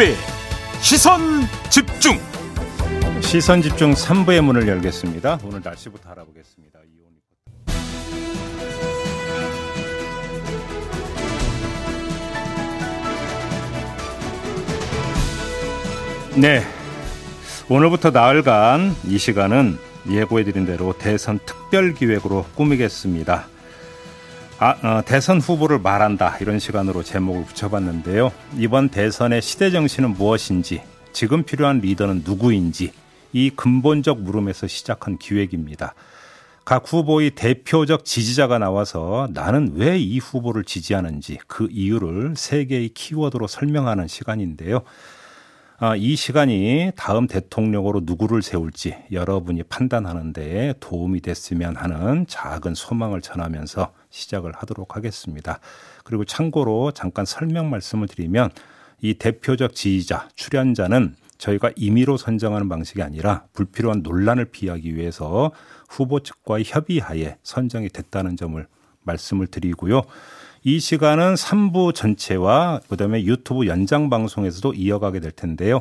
김종배 시선 집중 시선 집중 3부의 문을 열겠습니다. 오늘 날씨부터 알아보겠습니다. 네. 오늘부터 나흘간 이 시간은 예고해드린 대로 대선 특별 기획으로 꾸미겠습니다. 아, 어, 대선 후보를 말한다 이런 시간으로 제목을 붙여봤는데요. 이번 대선의 시대 정신은 무엇인지, 지금 필요한 리더는 누구인지 이 근본적 물음에서 시작한 기획입니다. 각 후보의 대표적 지지자가 나와서 나는 왜 이 후보를 지지하는지 그 이유를 세 개의 키워드로 설명하는 시간인데요. 아, 이 시간이 다음 대통령으로 누구를 세울지 여러분이 판단하는 데 도움이 됐으면 하는 작은 소망을 전하면서 시작을 하도록 하겠습니다. 그리고 참고로 잠깐 설명 말씀을 드리면 이 대표적 지지자, 출연자는 저희가 임의로 선정하는 방식이 아니라 불필요한 논란을 피하기 위해서 후보 측과의 협의하에 선정이 됐다는 점을 말씀을 드리고요. 이 시간은 3부 전체와 그다음에 유튜브 연장 방송에서도 이어가게 될 텐데요.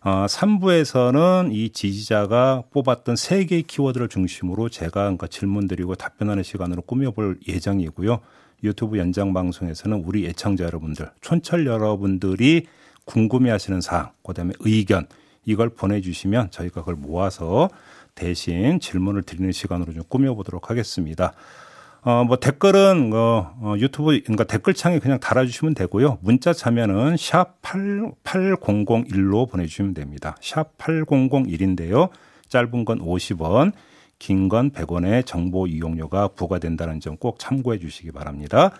어, 3부에서는 이 지지자가 뽑았던 세 개의 키워드를 중심으로 제가 그러니까 질문 드리고 답변하는 시간으로 꾸며볼 예정이고요. 유튜브 연장 방송에서는 우리 애청자 여러분들, 촌철 여러분들이 궁금해하시는 사항, 그다음에 의견 이걸 보내주시면 저희가 그걸 모아서 대신 질문을 드리는 시간으로 좀 꾸며보도록 하겠습니다. 어, 뭐 댓글은 어, 어 유튜브 그러니까 댓글창에 그냥 달아주시면 되고요. 문자 참여는 샵 8, 8001로 보내주시면 됩니다. 샵 8001인데요. 짧은 건 50원, 긴 건 100원의 정보 이용료가 부과된다는 점 꼭 참고해 주시기 바랍니다.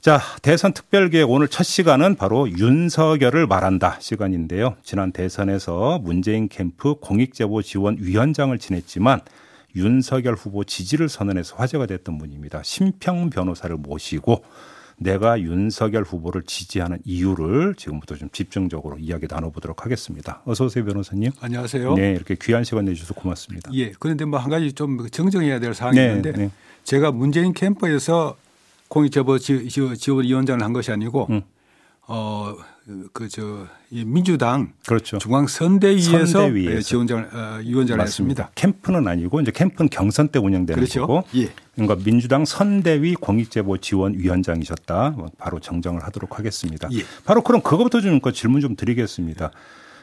자, 대선 특별기획 오늘 첫 시간은 바로 윤석열을 말한다 시간인데요. 지난 대선에서 문재인 캠프 공익제보 지원 위원장을 지냈지만 윤석열 후보 지지를 선언해서 화제가 됐던 분입니다. 심평 변호사를 모시고 내가 윤석열 후보를 지지하는 이유를 지금부터 좀 집중적으로 이야기 나눠보도록 하겠습니다. 어서 오세요, 변호사님. 안녕하세요. 네, 이렇게 귀한 시간 내주셔서 고맙습니다. 예. 그런데 뭐 한 가지 좀 정정해야 될 사항이 네, 있는데 네. 제가 문재인 캠프에서 공익제보 지원 위원장을 한 것이 아니고 음. 어 그저 민주당 그렇죠. 중앙 선대위에서 선대위에서. 지원장을 어, 위원장을 맞습니다. 했습니다. 캠프는 아니고 이제 캠프는 경선 때 운영되는 그렇죠. 거고 예. 그러니까 민주당 선대위 공익제보 지원 위원장이셨다. 뭐 바로 정정을 하도록 하겠습니다. 예. 바로 그럼 그것부터 좀그 질문 좀 드리겠습니다.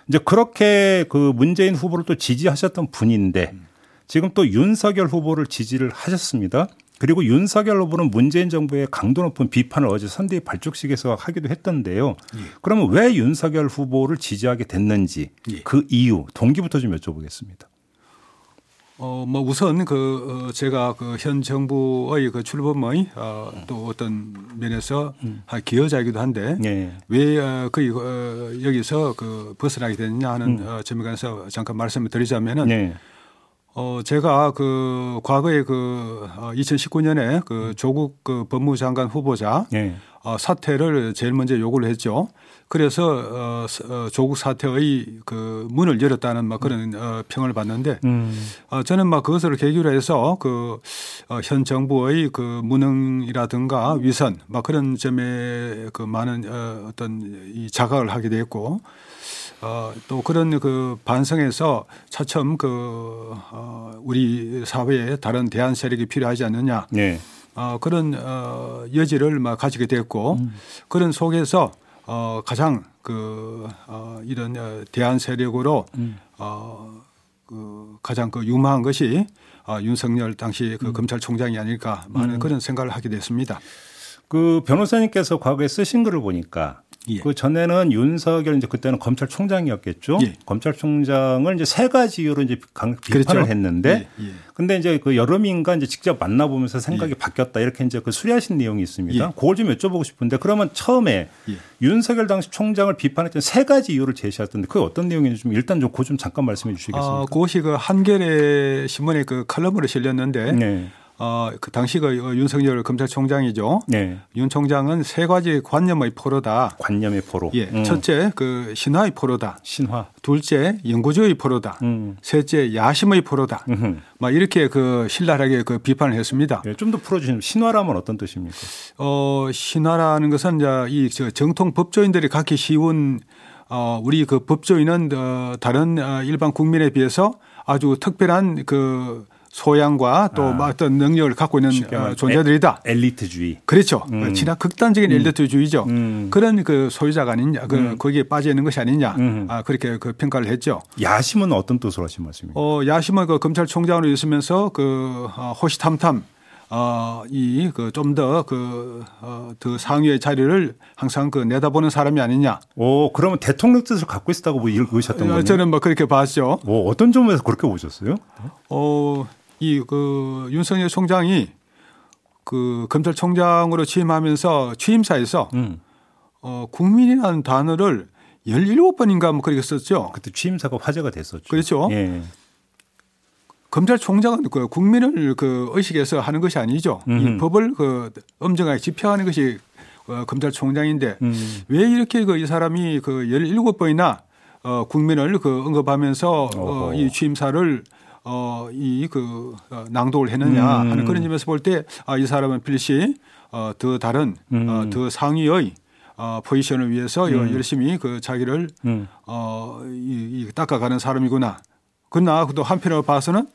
이제 그렇게 그 문재인 후보를 또 지지하셨던 분인데 지금 또 윤석열 후보를 지지를 하셨습니다. 그리고 윤석열 후보는 문재인 정부의 강도 높은 비판을 어제 선대위 발족식에서 하기도 했던데요. 예. 그러면 왜 윤석열 후보를 지지하게 됐는지 예. 그 이유 동기부터 좀 여쭤보겠습니다. 어, 뭐 우선 그 어, 제가 그 현 정부의 그 출범의 어, 또 어떤 면에서 음. 기여자이기도 한데 네. 왜그 어, 여기서 그 벗어나게 됐냐 하는 음. 어, 점에 관해서 잠깐 말씀을 드리자면은 네. 어, 제가 그 과거에 그 2019년에 어, 그 음. 조국 그 법무장관 후보자 네. 어, 사퇴를 제일 먼저 요구를 했죠. 그래서 어, 어, 조국 사퇴의 그 문을 열었다는 막 그런 어, 평을 받는데 음. 어, 저는 막 그것을 계기로 해서 그현 어, 정부의 그 무능이라든가 위선 막 그런 점에 그 많은 어, 어떤 이 자각을 하게 됐고 어, 또 그런 그 반성에서 차츰 그 어, 우리 사회에 다른 대안 세력이 필요하지 않느냐. 네. 어, 그런 어, 여지를 막 가지게 됐고 음. 그런 속에서 어, 가장 그 어, 이런 어, 대안 세력으로 음. 어, 그 가장 그 유망한 것이 어, 윤석열 당시 그 음. 검찰총장이 아닐까 많은 음. 그런 생각을 하게 됐습니다. 그 변호사님께서 과거에 쓰신 글을 보니까 예. 그 전에는 윤석열 이제 그때는 검찰총장이었겠죠. 예. 검찰총장을 이제 세 가지 이유로 이제 비판을 그렇죠. 했는데, 예. 예. 근데 이제 그 여름인가 이제 직접 만나보면서 생각이 예. 바뀌었다 이렇게 이제 그 수리하신 내용이 있습니다. 예. 그걸 좀 여쭤보고 싶은데 그러면 처음에 윤석열 당시 총장을 비판했던 세 가지 이유를 제시하던데 그게 어떤 내용인지 좀 일단 좀그좀 잠깐 말씀해 주시겠습니까? 아, 그것이 그 한겨레 신문에 그 칼럼으로 실렸는데. 네. 어, 그 당시가 어, 윤석열 검찰총장이죠. 네. 윤 총장은 세 가지 관념의 포로다. 관념의 포로. 예. 음. 첫째, 그 신화의 포로다. 신화. 둘째, 영구주의 포로다. 음. 셋째, 야심의 포로다. 음흠. 막 이렇게 그 신랄하게 그 비판을 했습니다. 네, 좀더 풀어주시면 신화라면 어떤 뜻입니까? 어, 신화라는 것은 이제 이 정통 법조인들이 갖기 쉬운 어, 우리 그 법조인은 어, 다른 어, 일반 국민에 비해서 아주 특별한 그 소양과 또 아. 어떤 능력을 갖고 있는 어, 존재들이다. 엘리트주의. 그렇죠. 음. 진짜 극단적인 음. 엘리트주의죠. 음. 그런 그 소유자가 아니냐, 그 음. 거기에 빠져 있는 것이 아니냐, 음. 아, 그렇게 그 평가를 했죠. 야심은 어떤 뜻으로 하신 말씀입니까? 어, 야심은 그 검찰총장으로 있으면서 그 어, 호시탐탐 어, 이, 그, 좀 더, 그, 어, 더 상위의 자리를 항상 그 내다보는 사람이 아니냐. 오, 그러면 대통령 뜻을 갖고 있었다고 뭐 읽으셨던 거예요? 저는 뭐 그렇게 봤죠. 뭐 어떤 점에서 그렇게 보셨어요? 어, 이 그 윤석열 총장이 그 검찰총장으로 취임하면서 취임사에서 음. 어 국민이라는 단어를 17번인가 뭐 그렇게 썼죠. 그때 취임사가 화제가 됐었죠. 그렇죠. 예. 검찰총장은 그 국민을 그 의식해서 하는 것이 아니죠. 음. 이 법을 그 엄정하게 집행하는 것이 어, 검찰총장인데 음. 왜 이렇게 그 이 사람이 그 17번이나 어, 국민을 그 언급하면서 어, 이 취임사를 어, 이그 어, 낭독을 했느냐 음. 하는 그런 점에서 볼 때 아, 이 사람은 필시 어, 더 다른 음. 어, 더 상위의 어, 포지션을 위해서 음. 열심히 그 자기를 음. 어, 이, 이 닦아가는 사람이구나. 그러나 또 한편으로 봐서는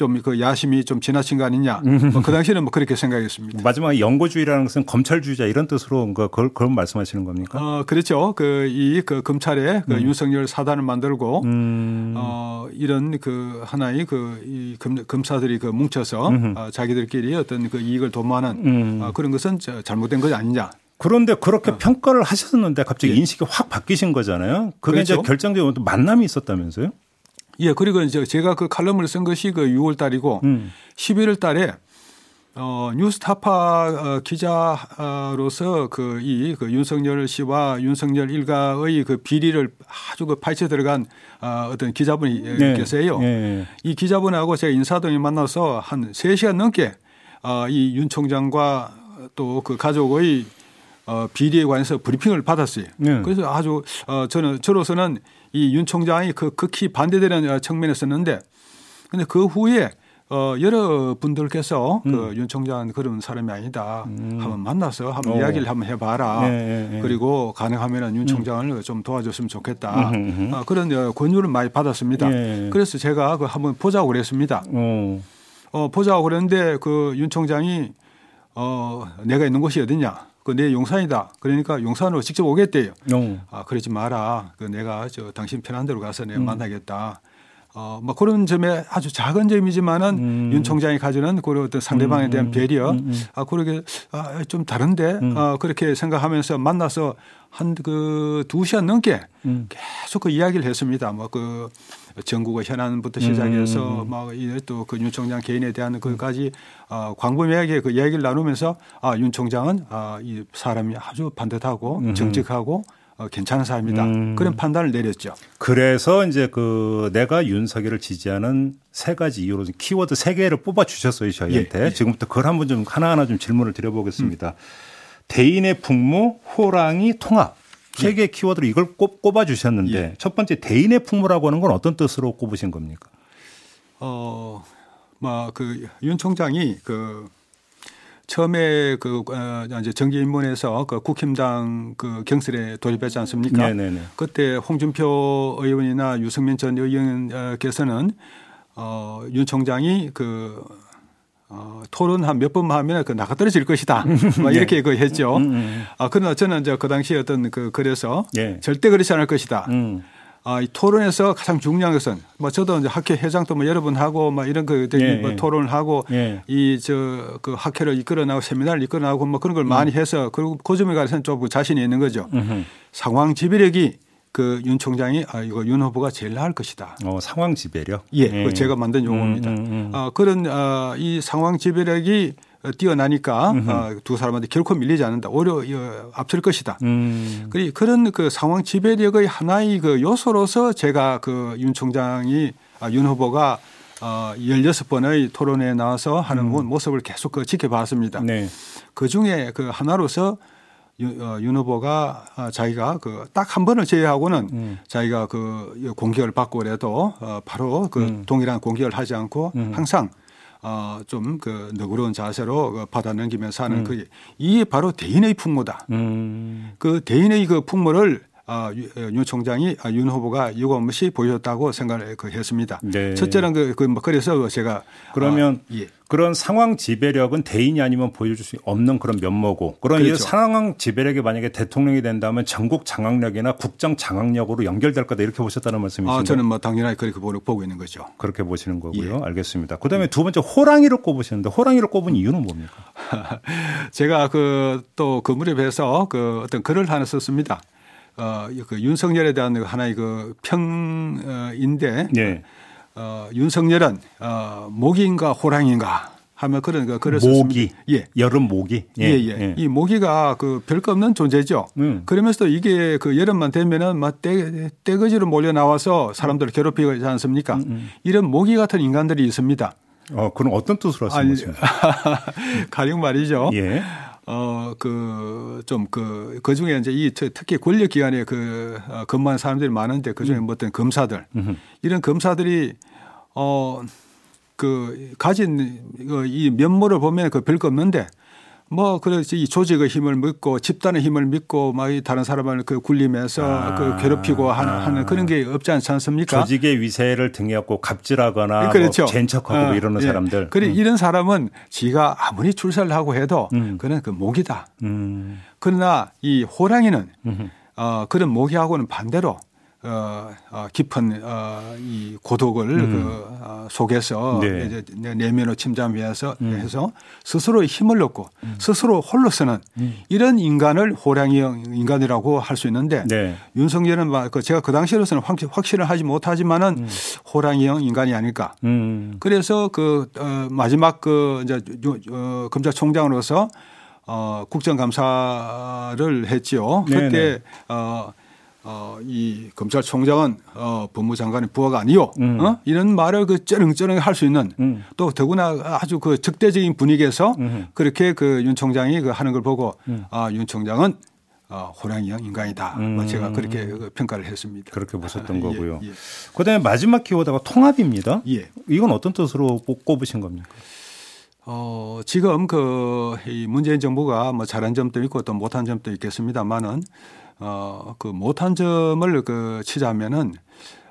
좀 그 야심이 좀 지나친 거 아니냐. 뭐 그 당시에는 뭐 그렇게 생각했습니다. 마지막에 영고주의라는 것은 검찰주의자 이런 뜻으로 그걸 그런 말씀하시는 겁니까? 어, 그렇죠. 그 이그 그 검찰에 그 음. 윤석열 사단을 만들고 음. 어, 이런 그 하나의 그이 검사들이 그 뭉쳐서 어, 자기들끼리 어떤 그 이익을 도모하는 음. 어, 그런 것은 잘못된 것 아니냐. 그런데 그렇게 어. 평가를 하셨는데 갑자기 예. 인식이 확 바뀌신 거잖아요. 그게 그렇죠. 이제 결정적인 만남이 있었다면서요? 예, 그리고 이제 제가 그 칼럼을 쓴 것이 그 6월 달이고 음. 11월 달에 어, 뉴스타파 어, 기자로서 그 이 그 윤석열 씨와 윤석열 일가의 그 비리를 아주 그 파헤쳐 들어간 어, 어떤 기자분이 네. 계세요. 네. 이 기자분하고 제가 인사동에 만나서 한 3시간 넘게 어, 이 윤 총장과 또 그 가족의 어, 비리에 관해서 브리핑을 받았어요. 네. 그래서 아주 어, 저는 저로서는 이 윤 총장이 그 극히 반대되는 측면에 있었는데 근데 그 후에 어, 여러 분들께서 음. 그윤 총장은 그런 사람이 아니다. 음. 한번 만나서 한번 오. 이야기를 한번 해봐라. 예, 예, 예. 그리고 가능하면 윤 음. 총장을 음. 좀 도와줬으면 좋겠다. 음, 아, 그런 어, 권유를 많이 받았습니다. 예, 예. 그래서 제가 그 한번 보자고 그랬습니다. 오. 어, 보자고 그랬는데 그 윤 총장이 어, 내가 있는 곳이 어디냐. 그 내 용산이다. 그러니까 용산으로 직접 오겠대요. 어. 아, 그러지 마라. 그 내가 저 당신 편한 대로 가서 내가 음. 만나겠다. 어, 뭐 그런 점에 아주 작은 점이지만은 음. 윤 총장이 가지는 그런 어떤 상대방에 대한 음, 음, 배려, 음, 음. 아, 그러게 아, 좀 다른데, 아, 그렇게 생각하면서 만나서 한 그 두 시간 넘게 계속 그 이야기를 했습니다. 뭐그 전국의 현안부터 시작해서 막또그 윤 총장 개인에 대한 그까지 어, 광범위하게 그 이야기를 나누면서 아, 윤 총장은 아, 이 사람이 아주 반듯하고 정직하고 어, 괜찮은 사람이다. 음. 그런 판단을 내렸죠. 그래서 이제 그 내가 윤석열을 지지하는 세 가지 이유로 키워드 세 개를 뽑아 주셨어요 저희한테. 예, 예. 지금부터 그걸 한번 좀 하나하나 좀 질문을 드려보겠습니다. 음. 대인의 풍무, 호랑이, 통합. 세개 예. 키워드로 이걸 꼽, 꼽아 주셨는데 예. 첫 번째 대인의 풍무라고 하는 건 어떤 뜻으로 꼽으신 겁니까? 어, 뭐그윤 총장이 그 처음에 그 어, 이제 정기 입문해서 그 국힘당 그 경선에 돌입했지 않습니까? 네네네. 그때 홍준표 의원이나 유승민 전 의원께서는 어, 윤 총장이 그 어, 토론 한 몇 번 하면 그 나가 떨어질 것이다. 네. 이렇게 그 했죠. 음, 음. 아, 그러나 저는 이제 그 당시에 어떤 그 그래서 네. 절대 그렇지 않을 것이다. 음. 아, 이 토론에서 가장 중요한 것은 뭐 저도 이제 학회 회장도 뭐 여러 번 하고 뭐 이런 그 예, 뭐 예. 토론을 하고 예. 이저 그 학회를 이끌어 나고 세미나를 이끌어 나고 뭐 그런 걸 음. 많이 해서 그리고 그 점에 관해서는 좀 자신이 있는 거죠. 음흠. 상황 지배력이 그 윤 총장이 아 이거 윤 후보가 제일 나을 것이다. 어, 상황 지배력. 예, 예. 제가 만든 용어입니다. 음, 음, 음. 아, 그런 아, 이 상황 지배력이 뛰어나니까 어, 두 사람한테 결코 밀리지 않는다. 오히려 앞설 것이다. 음. 그리 그런 그 상황 지배력의 하나의 그 요소로서 제가 그 윤 총장이 아, 윤 후보가 어, 16번의 토론에 나와서 하는 음. 모습을 계속 그 지켜봤습니다. 네. 그 중에 그 하나로서 윤, 어, 윤 후보가 아, 자기가 그 딱 한 번을 제외하고는 음. 자기가 그 공격을 받고 그래도 어, 바로 그 음. 동일한 공격을 하지 않고 음. 항상 어, 좀그 너그러운 자세로 그 받아넘기면서 하는 음. 그, 이 바로 대인의 풍모다. 음. 그 대인의 그 풍모를 아, 어, 윤 총장이 아, 윤 후보가 유감없이 보였다고 생각을 그 했습니다. 네. 첫째는 그, 그뭐 그래서 제가 그러면 아, 예. 그런 상황 지배력은 대인이 아니면 보여줄 수 없는 그런 면모고 그런 그렇죠. 이 상황 지배력이 만약에 대통령이 된다면 전국 장악력이나 국정 장악력으로 연결될 거다 이렇게 보셨다는 말씀이신가요? 아, 저는 뭐 당연하게 그렇게 보고 있는 거죠. 그렇게 보시는 거고요. 예. 알겠습니다. 그다음에 두 번째 호랑이를 꼽으시는데 호랑이를 꼽은 이유는 뭡니까? 제가 그 또그 그 무렵에서 그 어떤 글을 하나 썼습니다. 어, 그 윤석열에 대한 하나의 그 평인데 네. 어, 윤석열은 어, 모기인가 호랑인가 하면 그런 거 그래서 모기 예 여름 모기 예예 예, 예. 예. 이 모기가 그 별거 없는 존재죠. 음. 그러면서도 이게 그 여름만 되면은 막떼 떼거지로 몰려 나와서 사람들을 괴롭히지 않습니까? 음, 음. 이런 모기 같은 인간들이 있습니다. 어 그럼 어떤 뜻으로 하시는 거죠? 가령 말이죠. 예. 어, 그, 좀 그, 그 중에 이제 이 특히 권력기관에 그, 어, 근무하는 사람들이 많은데 그 중에 음. 뭐 어떤 검사들 음흠. 이런 검사들이 어, 그 가진 그이 면모를 보면 그 별거 없는데 뭐 그래서 이 조직의 힘을 믿고 집단의 힘을 믿고 막 다른 사람을 그 굴리면서 아. 그 괴롭히고 하는, 아. 하는, 그런 게 없지 않지 않습니까? 조직의 위세를 등에 업고 갑질하거나 뭐 그렇죠. 뭐 젠척하고 어. 이러는 예. 사람들. 그래 음. 이런 사람은 지가 아무리 출세를 하고 해도 음. 그는 그 목이다. 음. 그러나 이 호랑이는 어, 그런 모기하고는 반대로 어, 어, 깊은 어, 이 고독을 음. 그 어, 속에서 네. 이제 내면을 침잠해서 음. 해서 스스로 힘을 얻고 음. 스스로 홀로서는 음. 이런 인간을 호랑이 인간이라고 할 수 있는데 네. 윤석열은 그 제가 그 당시로서는 확실을 하지 못하지만은 음. 호랑이형 인간이 아닐까. 음. 그래서 그 어, 마지막 그 이제 어, 검찰총장으로서 어, 국정감사를 했지요. 그때 네네. 어, 어, 이 검찰총장은 어, 법무장관의 부하가 아니요. 음. 어? 이런 말을 그 쩌렁쩌렁 할 수 있는 음. 또 더구나 아주 그 적대적인 분위기에서 음. 그렇게 그 윤 총장이 그 하는 걸 보고 음. 아, 윤 총장은 어, 호랑이형 인간이다. 뭐 제가 그렇게 그 평가를 했습니다. 그렇게 보셨던 아, 거고요. 예, 예. 그다음에 마지막 키워드가 통합입니다. 예. 이건 어떤 뜻으로 꼽으신 겁니까? 어, 지금 그 이 문재인 정부가 뭐 잘한 점도 있고 또 못한 점도 있겠습니다만은 어, 그 못한 점을 그 치자면은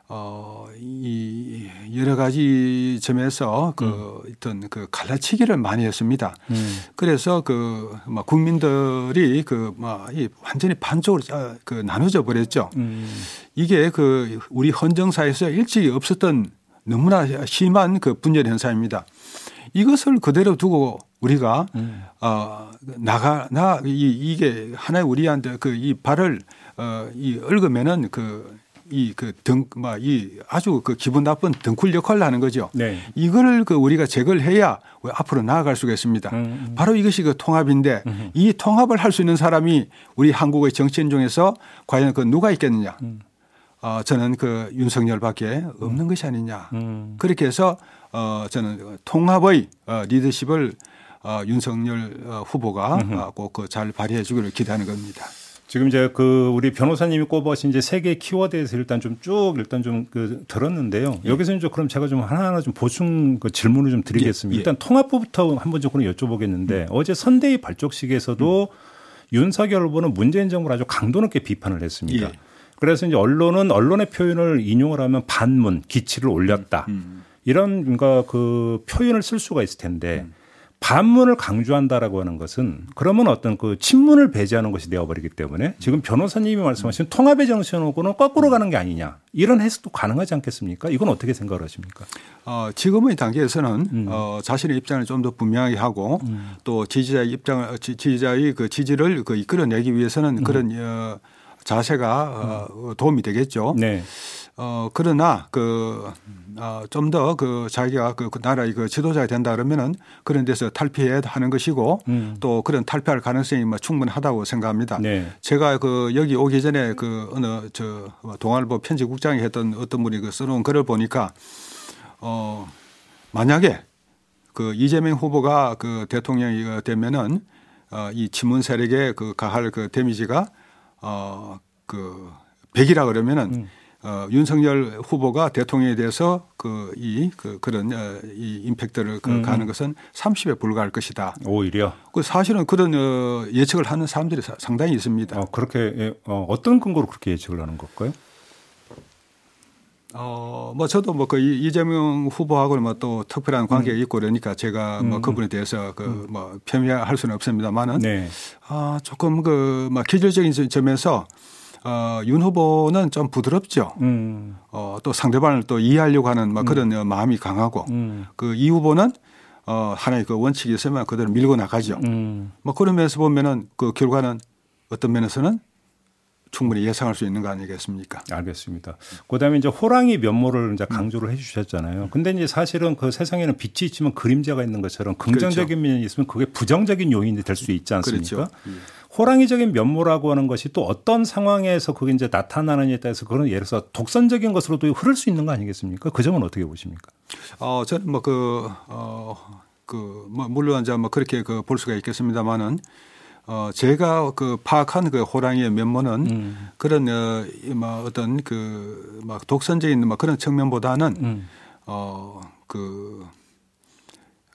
어, 이 여러 가지 점에서 그 음. 어떤 그 갈라치기를 많이 했습니다. 음. 그래서 그뭐 국민들이 그막이 완전히 반쪽으로 그 나눠져 버렸죠. 음. 이게 그 우리 헌정사에서 일찍이 없었던 너무나 심한 그 분열 현상입니다. 이것을 그대로 두고 우리가 음. 어 나가 나 이, 이게 하나의 우리한테 그 이 발을 어이 얽으면은 그 이그등막이 아주 그 기분 나쁜 등쿨 역할을 하는 거죠. 네. 이거를 그 우리가 제거를 해야 앞으로 나아갈 수가 있습니다. 음, 음. 바로 이것이 그 통합인데 음. 이 통합을 할 수 있는 사람이 우리 한국의 정치인 중에서 과연 그 누가 있겠느냐. 음. 어, 저는 그 윤석열밖에 없는 것이 아니냐. 음. 그렇게 해서 어, 저는 통합의 어, 리더십을 어, 윤석열 어, 후보가 어, 꼭잘 그 발휘해 주기를 기대하는 겁니다. 지금 이제 그 우리 변호사님이 꼽으신 이제 세개 키워드에서 일단 좀 쭉 일단 좀 그 들었는데요. 예. 여기서 이제 그럼 제가 좀 하나하나 좀 보충 그 질문을 좀 드리겠습니다. 예. 예. 일단 통합부부터 한번 조금 여쭤보겠는데 음. 어제 선대위 발족식에서도 음. 윤석열 후보는 문재인 정부를 아주 강도 높게 비판을 했습니다. 예. 그래서 이제 언론은 언론의 표현을 인용을 하면 반문, 기치를 올렸다. 음. 음. 이런 뭔가 그 표현을 쓸 수가 있을 텐데 음. 반문을 강조한다라고 하는 것은 그러면 어떤 그 친문을 배제하는 것이 되어버리기 때문에 지금 변호사님이 말씀하신 음. 통합의 정신하고는 거꾸로 가는 게 아니냐 이런 해석도 가능하지 않겠습니까? 이건 어떻게 생각을 하십니까? 어, 지금의 단계에서는 음. 어, 자신의 입장을 좀 더 분명하게 하고 음. 또 지지자의 입장을 지 지자의 그 지지를 그 이끌어내기 위해서는 음. 그런 어, 자세가 어, 도움이 되겠죠. 네. 어, 그러나 그, 어, 좀더그 자기가 그, 그 나라의 그 지도자가 된다 그러면은 그런 데서 탈피해야 하는 것이고 음. 또 그런 탈피할 가능성이 뭐 충분하다고 생각합니다. 네. 제가 그 여기 오기 전에 그 어느 저 동아일보 편집국장이 했던 어떤 분이 그 써놓은 글을 보니까 어, 만약에 그 이재명 후보가 그 대통령이 되면은 어, 이 친문 세력의 그 가할 그 데미지가 어, 그 100이라 그러면은 음. 어, 윤석열 후보가 대통령에 대해서 그, 이, 그, 그런, 어, 이 임팩트를 그 음. 가는 것은 30에 불과할 것이다. 오히려. 그 사실은 그런 어, 예측을 하는 사람들이 상당히 있습니다. 어, 그렇게, 예, 어, 어떤 근거로 그렇게 예측을 하는 걸까요? 어, 뭐 저도 뭐 그 이재명 후보하고는 뭐 또 특별한 관계가 음. 있고 그러니까 제가 뭐 음. 그분에 대해서 그뭐 폄훼할 수는 없습니다만은 네. 아, 조금 그뭐 기질적인 점에서 어, 윤 후보는 좀 부드럽죠. 음. 어, 또 상대방을 또 이해하려고 하는 뭐 그런 음. 마음이 강하고 음. 그이 후보는 어, 하나의 그 원칙이 있으면 그대로 밀고 나가죠. 음. 뭐 그런 면에서 보면은 그 결과는 어떤 면에서는 충분히 예상할 수 있는 거 아니겠습니까? 알겠습니다. 그다음에 이제 호랑이 면모를 이제 강조를 해 주셨잖아요. 근데 이제 사실은 그 세상에는 빛이 있지만 그림자가 있는 것처럼 긍정적인 그렇죠. 면이 있으면 그게 부정적인 요인이 될 수 있지 않습니까? 그렇죠. 예. 호랑이적인 면모라고 하는 것이 또 어떤 상황에서 그게 이제 나타나느냐에 따라서 그런 예를 들어서 독선적인 것으로도 흐를 수 있는 거 아니겠습니까? 그 점은 어떻게 보십니까? 어, 저는 뭐 그, 어, 그, 뭐 물론 이제 뭐 그렇게 그 볼 수가 있겠습니다만은 어, 제가 그 파악한 그 호랑이의 면모는 음. 그런 어, 뭐 어떤 그 막 독선적인 막 그런 측면보다는 음. 어, 그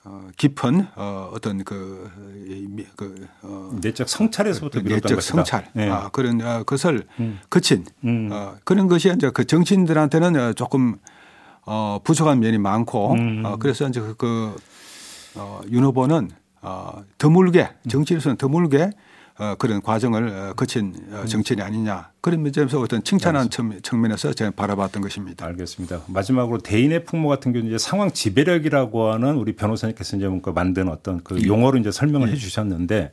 어, 깊은 어, 어떤 그, 그 어, 내적 성찰에서부터 그 내적 성찰 네. 아, 그런 어, 것을 음. 그친 음. 어, 그런 것이 이제 그 정치인들한테는 어, 조금 어, 부족한 면이 많고 음. 어, 그래서 이제 그, 그 어, 윤 후보는 어, 드물게 정치인으로서는 드물게 어, 그런 과정을 어, 거친 어, 정치인이 아니냐 그런 점에서 어떤 칭찬한 측면에서 제가 바라봤던 것입니다. 알겠습니다. 마지막으로 대인의 풍모 같은 경우는 이제 상황 지배력이라고 하는 우리 변호사님께서 이제 뭔가 만든 어떤 그 예. 용어로 이제 설명을 예. 해주셨는데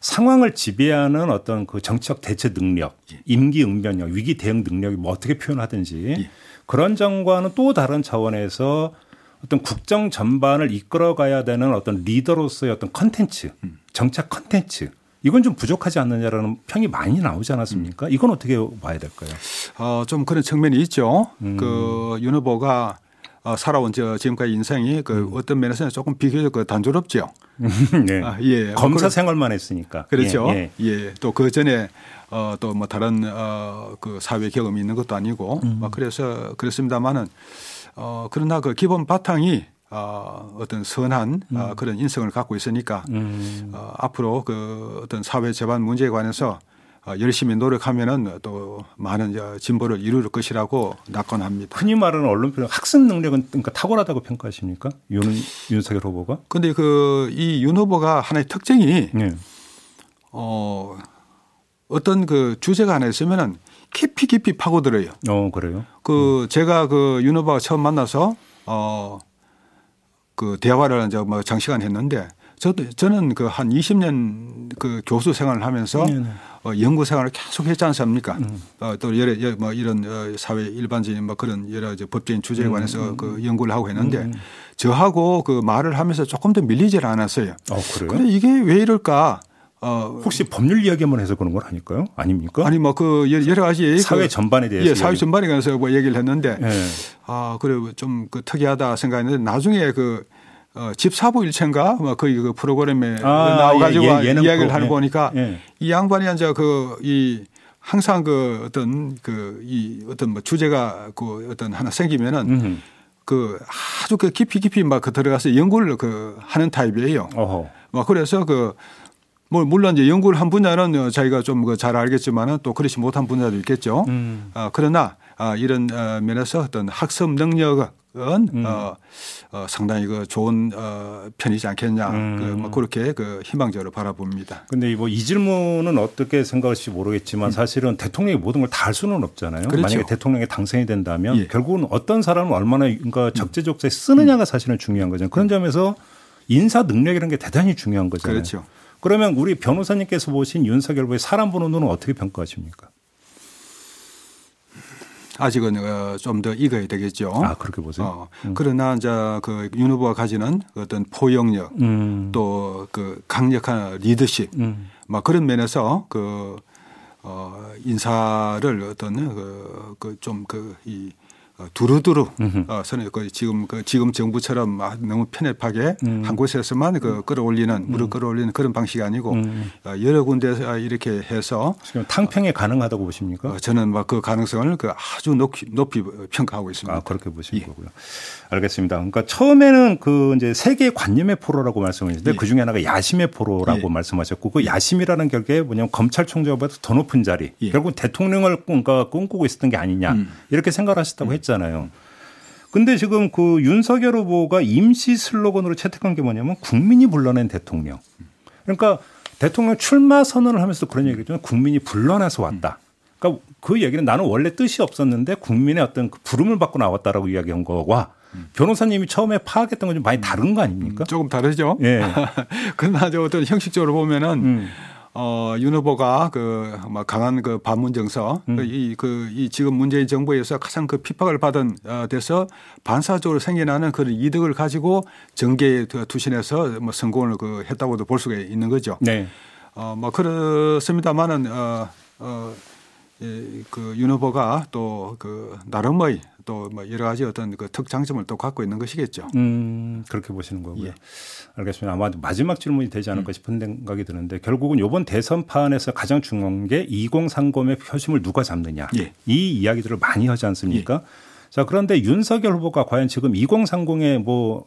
상황을 지배하는 어떤 그 정치적 대처 능력, 예. 임기 응변력, 위기 대응 능력이 뭐 어떻게 표현하든지 예. 그런 점과는 또 다른 차원에서 어떤 국정 전반을 이끌어가야 되는 어떤 리더로서의 어떤 컨텐츠, 음. 정책 컨텐츠 이건 좀 부족하지 않느냐라는 평이 많이 나오지 않았습니까? 이건 어떻게 봐야 될까요? 어, 좀 그런 측면이 있죠. 음. 그윤 후보가 어, 살아온 저 지금까지 인생이 그 음. 어떤 면에서는 조금 비교적 그 단조롭죠. 네. 아, 예. 검사 생활만 했으니까. 그렇죠. 예. 예. 예. 또그 전에 어, 또 뭐 다른 어, 그 사회 경험이 있는 것도 아니고 음. 뭐 그래서 그렇습니다만은 어, 그러나 그 기본 바탕이 어, 어떤 선한 어, 음. 어, 그런 인성을 갖고 있으니까 음. 어, 앞으로 그 어떤 사회 재반 문제에 관해서 어, 열심히 노력하면은 또 많은 진보를 이룰 것이라고 낙관합니다. 흔히 말하는 언론 표현 학습 능력은 그러니까 탁월하다고 평가하십니까? 윤 윤석열 후보가? 근데 그 이 윤 후보가 하나의 특징이 네. 어 어떤 그 주제가 하나 있으면은 깊이 깊이 파고들어요. 어, 그래요? 그 음. 제가 그윤 후보가 처음 만나서 어, 그 대화를 이제 뭐 장시간 했는데 저도 저는 그 한 20년 그 교수 생활을 하면서 네네. 어, 연구 생활을 계속 했지 않습니까? 음. 어, 또 여러 뭐 이런 어, 사회 일반적인 뭐 그런 여러 이제 법적인 주제에 음, 관해서 음. 그 연구를 하고 했는데 음. 저하고 그 말을 하면서 조금 더 밀리질 않았어요. 어, 그래요? 근데 이게 왜 이럴까? 어, 혹시 법률 이야기만 해서 그런 건 아닐까요? 아닙니까? 아니 뭐 그 여러 가지 그 사회 전반에 대해서 예, 사회 전반에 관해서 뭐 얘기를 했는데 네. 아 그래 좀그 특이하다 생각했는데 나중에 그 어, 집사부 일체인가 뭐 거기 그 프로그램에 아, 나와가지고 예, 예, 이야기를 하는 예. 보니까 예. 이 양반이 이제 그이 항상 그 어떤 그 이 어떤 뭐 주제가 그 어떤 하나 생기면은 음흠. 그 아주 그 깊이 깊이 막 그 들어가서 연구를 그 하는 타입이에요. 어허. 뭐 그래서 그 뭐 물론 이제 연구를 한 분야는 자기가 좀 잘 알겠지만은 또 그렇지 못한 분야도 있겠죠. 음. 아, 그러나 아, 이런 어, 면에서 어떤 학습 능력은 음. 어, 어, 상당히 그 좋은 어, 편이지 않겠냐. 음. 그, 뭐 그렇게 그 희망적으로 바라봅니다. 근데 뭐 이 질문은 어떻게 생각할지 모르겠지만 음. 사실은 대통령이 모든 걸 다 할 수는 없잖아요. 그렇죠. 만약에 대통령이 당선이 된다면 예. 결국은 어떤 사람을 얼마나 그러니까 적재적소에 쓰느냐가 사실은 중요한 거죠. 그런 점에서 인사 능력이라는 게 대단히 중요한 거잖아요. 그렇죠. 그러면 우리 변호사님께서 보신 윤석열 후보의 사람 보는 눈은 어떻게 평가하십니까? 아직은 어, 좀 더 익어야 되겠죠. 아 그렇게 보세요. 어. 음. 그러나 이제 그윤 후보가 가지는 어떤 포용력 음. 또그 강력한 리더십 음. 막 그런 면에서 그 어, 인사를 어떤 그좀그이 어, 두루두루 어, 선을 그 지금 그 지금 정부처럼 너무 편협하게 음. 한 곳에서만 그 끌어올리는 무릎 음. 끌어올리는 그런 방식이 아니고 음. 어, 여러 군데서 이렇게 해서 탕평에 가능하다고 보십니까? 어, 저는 막 그 가능성을 그 아주 높이, 높이 평가하고 있습니다. 아 그렇게 보시는 예. 거고요. 알겠습니다. 그러니까 처음에는 그 이제 세계 관념의 포로라고 말씀하셨는데 예. 그 중에 하나가 야심의 포로라고 예. 말씀하셨고 그 야심이라는 결계 뭐냐면 검찰총장보다 더 높은 자리 예. 결국 대통령을 그러니까 꿈꾸고 있었던 게 아니냐 음. 이렇게 생각하셨다고 을 음. 했잖아요. 근데 지금 그 윤석열 후보가 임시 슬로건으로 채택한 게 뭐냐면 국민이 불러낸 대통령. 그러니까 대통령 출마 선언을 하면서 그런 얘기죠. 국민이 불러내서 왔다. 그러니까 그 얘기는 나는 원래 뜻이 없었는데 국민의 어떤 그 부름을 받고 나왔다라고 이야기한 거와 변호사님이 처음에 파악했던 건 좀 많이 다른 거 아닙니까? 조금 다르죠. 예. 그러나 어떤 형식적으로 보면은 음. 어, 윤 후보가 그, 뭐 강한 그 반문 정서, 음. 그 이, 그, 이 지금 문재인 정부에서 가장 그 핍박을 받은 어, 데서 반사적으로 생겨나는 그런 이득을 가지고 정계에 투신해서 뭐 성공을 그 했다고도 볼 수가 있는 거죠. 네. 어, 뭐 그렇습니다만은, 어, 어, 그 윤 후보가 또 그 나름의 또 뭐 여러 가지 어떤 그 특장점을 또 갖고 있는 것이겠죠. 음, 그렇게 보시는 거고요. 예. 알겠습니다. 아마 마지막 질문이 되지 않을까 음. 싶은 생각이 드는데 결국은 이번 대선판에서 가장 중요한 게 2030의 표심을 누가 잡느냐. 예. 이 이야기들을 많이 하지 않습니까? 예. 자, 그런데 윤석열 후보가 과연 지금 2030의 뭐,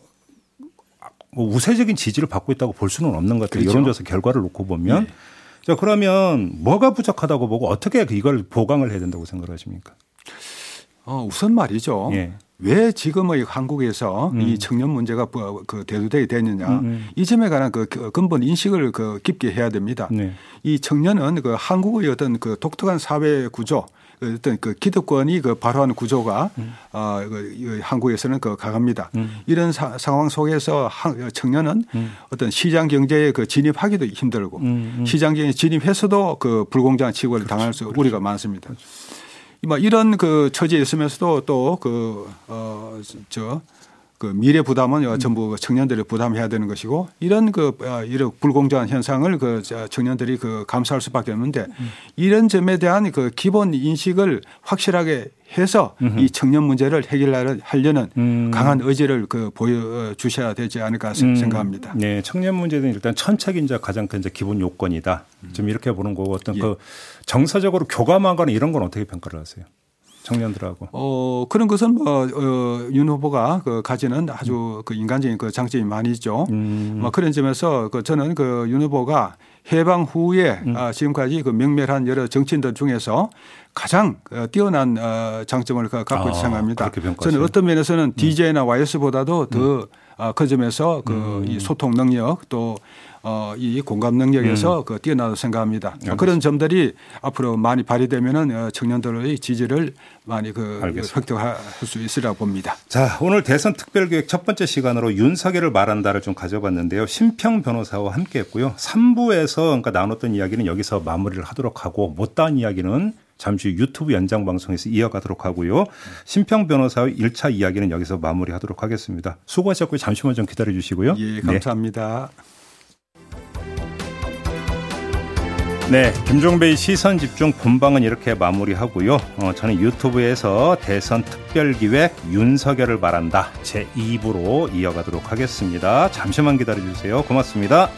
뭐 우세적인 지지를 받고 있다고 볼 수는 없는 것 같아요. 그렇죠. 여론조사 결과를 놓고 보면. 예. 자, 그러면 뭐가 부족하다고 보고 어떻게 이걸 보강을 해야 된다고 생각하십니까? 어, 우선 말이죠. 예. 왜 지금의 한국에서 음. 이 청년 문제가 그 대두되게 되느냐 음, 음. 이 점에 관한 그 근본 인식을 그 깊게 해야 됩니다. 네. 이 청년은 그 한국의 어떤 그 독특한 사회 구조 그 어떤 그 기득권이 그 발효한 구조가 음. 어, 그 한국에서는 그 강합니다. 음. 이런 사, 상황 속에서 청년은 음. 어떤 시장 경제에 그 진입하기도 힘들고 음, 음. 시장 경제에 진입해서도 그 불공정한 취급을 그렇죠. 당할 수 그렇죠. 우리가 많습니다. 그렇죠. 뭐 이런 그 처지에 있으면서도 또 그 어 저 그 미래 부담은 음. 전부 청년들이 부담해야 되는 것이고 이런 그 어, 이런 불공정한 현상을 그 청년들이 그 감수할 수밖에 없는데 음. 이런 점에 대한 그 기본 인식을 확실하게 해서 음흠. 이 청년 문제를 해결하려는 음. 강한 의지를 그 보여 주셔야 되지 않을까 음. 생각합니다. 네, 청년 문제는 일단 천착인자 가장 큰 기본 요건이다. 음. 좀 이렇게 보는 거고 어떤 예. 그 정서적으로 교감하거나 이런 건 어떻게 평가를 하세요? 청년들하고. 어 그런 것은 뭐윤 어, 후보가 그 가지는 아주 그 인간적인 그 장점이 많이 있죠. 음. 뭐 그런 점에서 그 저는 그 윤 후보가 해방 후에 음. 아, 지금까지 그 명멸한 여러 정치인들 중에서 가장 어, 뛰어난 어, 장점을 갖고 아, 생각합니다. 저는 어떤 면에서는 DJ나 음. YS보다도 더그 음. 점에서 그이 음. 소통 능력 또 어, 이 공감 능력에서 음. 그 뛰어나다고 생각합니다. 알겠습니다. 그런 점들이 앞으로 많이 발휘되면은 어, 청년들의 지지를 많이 그 획득할 수 있으리라 봅니다. 자, 오늘 대선 특별기획 첫 번째 시간으로 윤석열을 말한다를 좀 가져봤는데요. 심평 변호사와 함께 했고요. 3부에서 그러니까 나눴던 이야기는 여기서 마무리를 하도록 하고 못다한 이야기는 잠시 유튜브 연장 방송에서 이어가도록 하고요. 심평 변호사의 1차 이야기는 여기서 마무리하도록 하겠습니다. 수고하셨고요. 잠시만 좀 기다려 주시고요. 예, 감사합니다. 네. 네, 김종배의 시선 집중 본방은 이렇게 마무리하고요. 어, 저는 유튜브에서 대선 특별기획 윤석열을 말한다 제 2부로 이어가도록 하겠습니다. 잠시만 기다려 주세요. 고맙습니다.